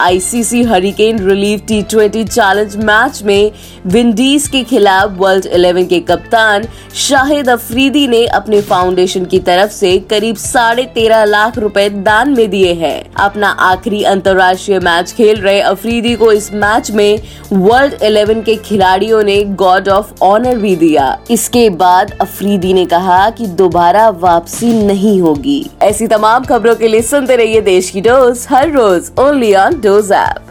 ICC hurricane relief T twenty challenge match में Windies के खिलाफ वर्ल्ड इलेवन के कप्तान शाहिद अफरीदी ने अपने फाउंडेशन की तरफ़ से करीब साढ़े तेरह लाख रुपए दान में दिए हैं। अपना आखिरी अंतर्राष्ट्रीय मैच खेल रहे अफरीदी को इस मैच में वर्ल्ड इलेवन के खिलाड़ियों ने गॉड ऑफ़ ऑनर भी दिया। इसके बाद अफरीदी ने कहा कि दोबारा वापसी नहीं होगी। ऐसी तमाम खबरों के लिए सुनते रहिए देश की डोज हर रोज ओनली ऑन डोज ऐप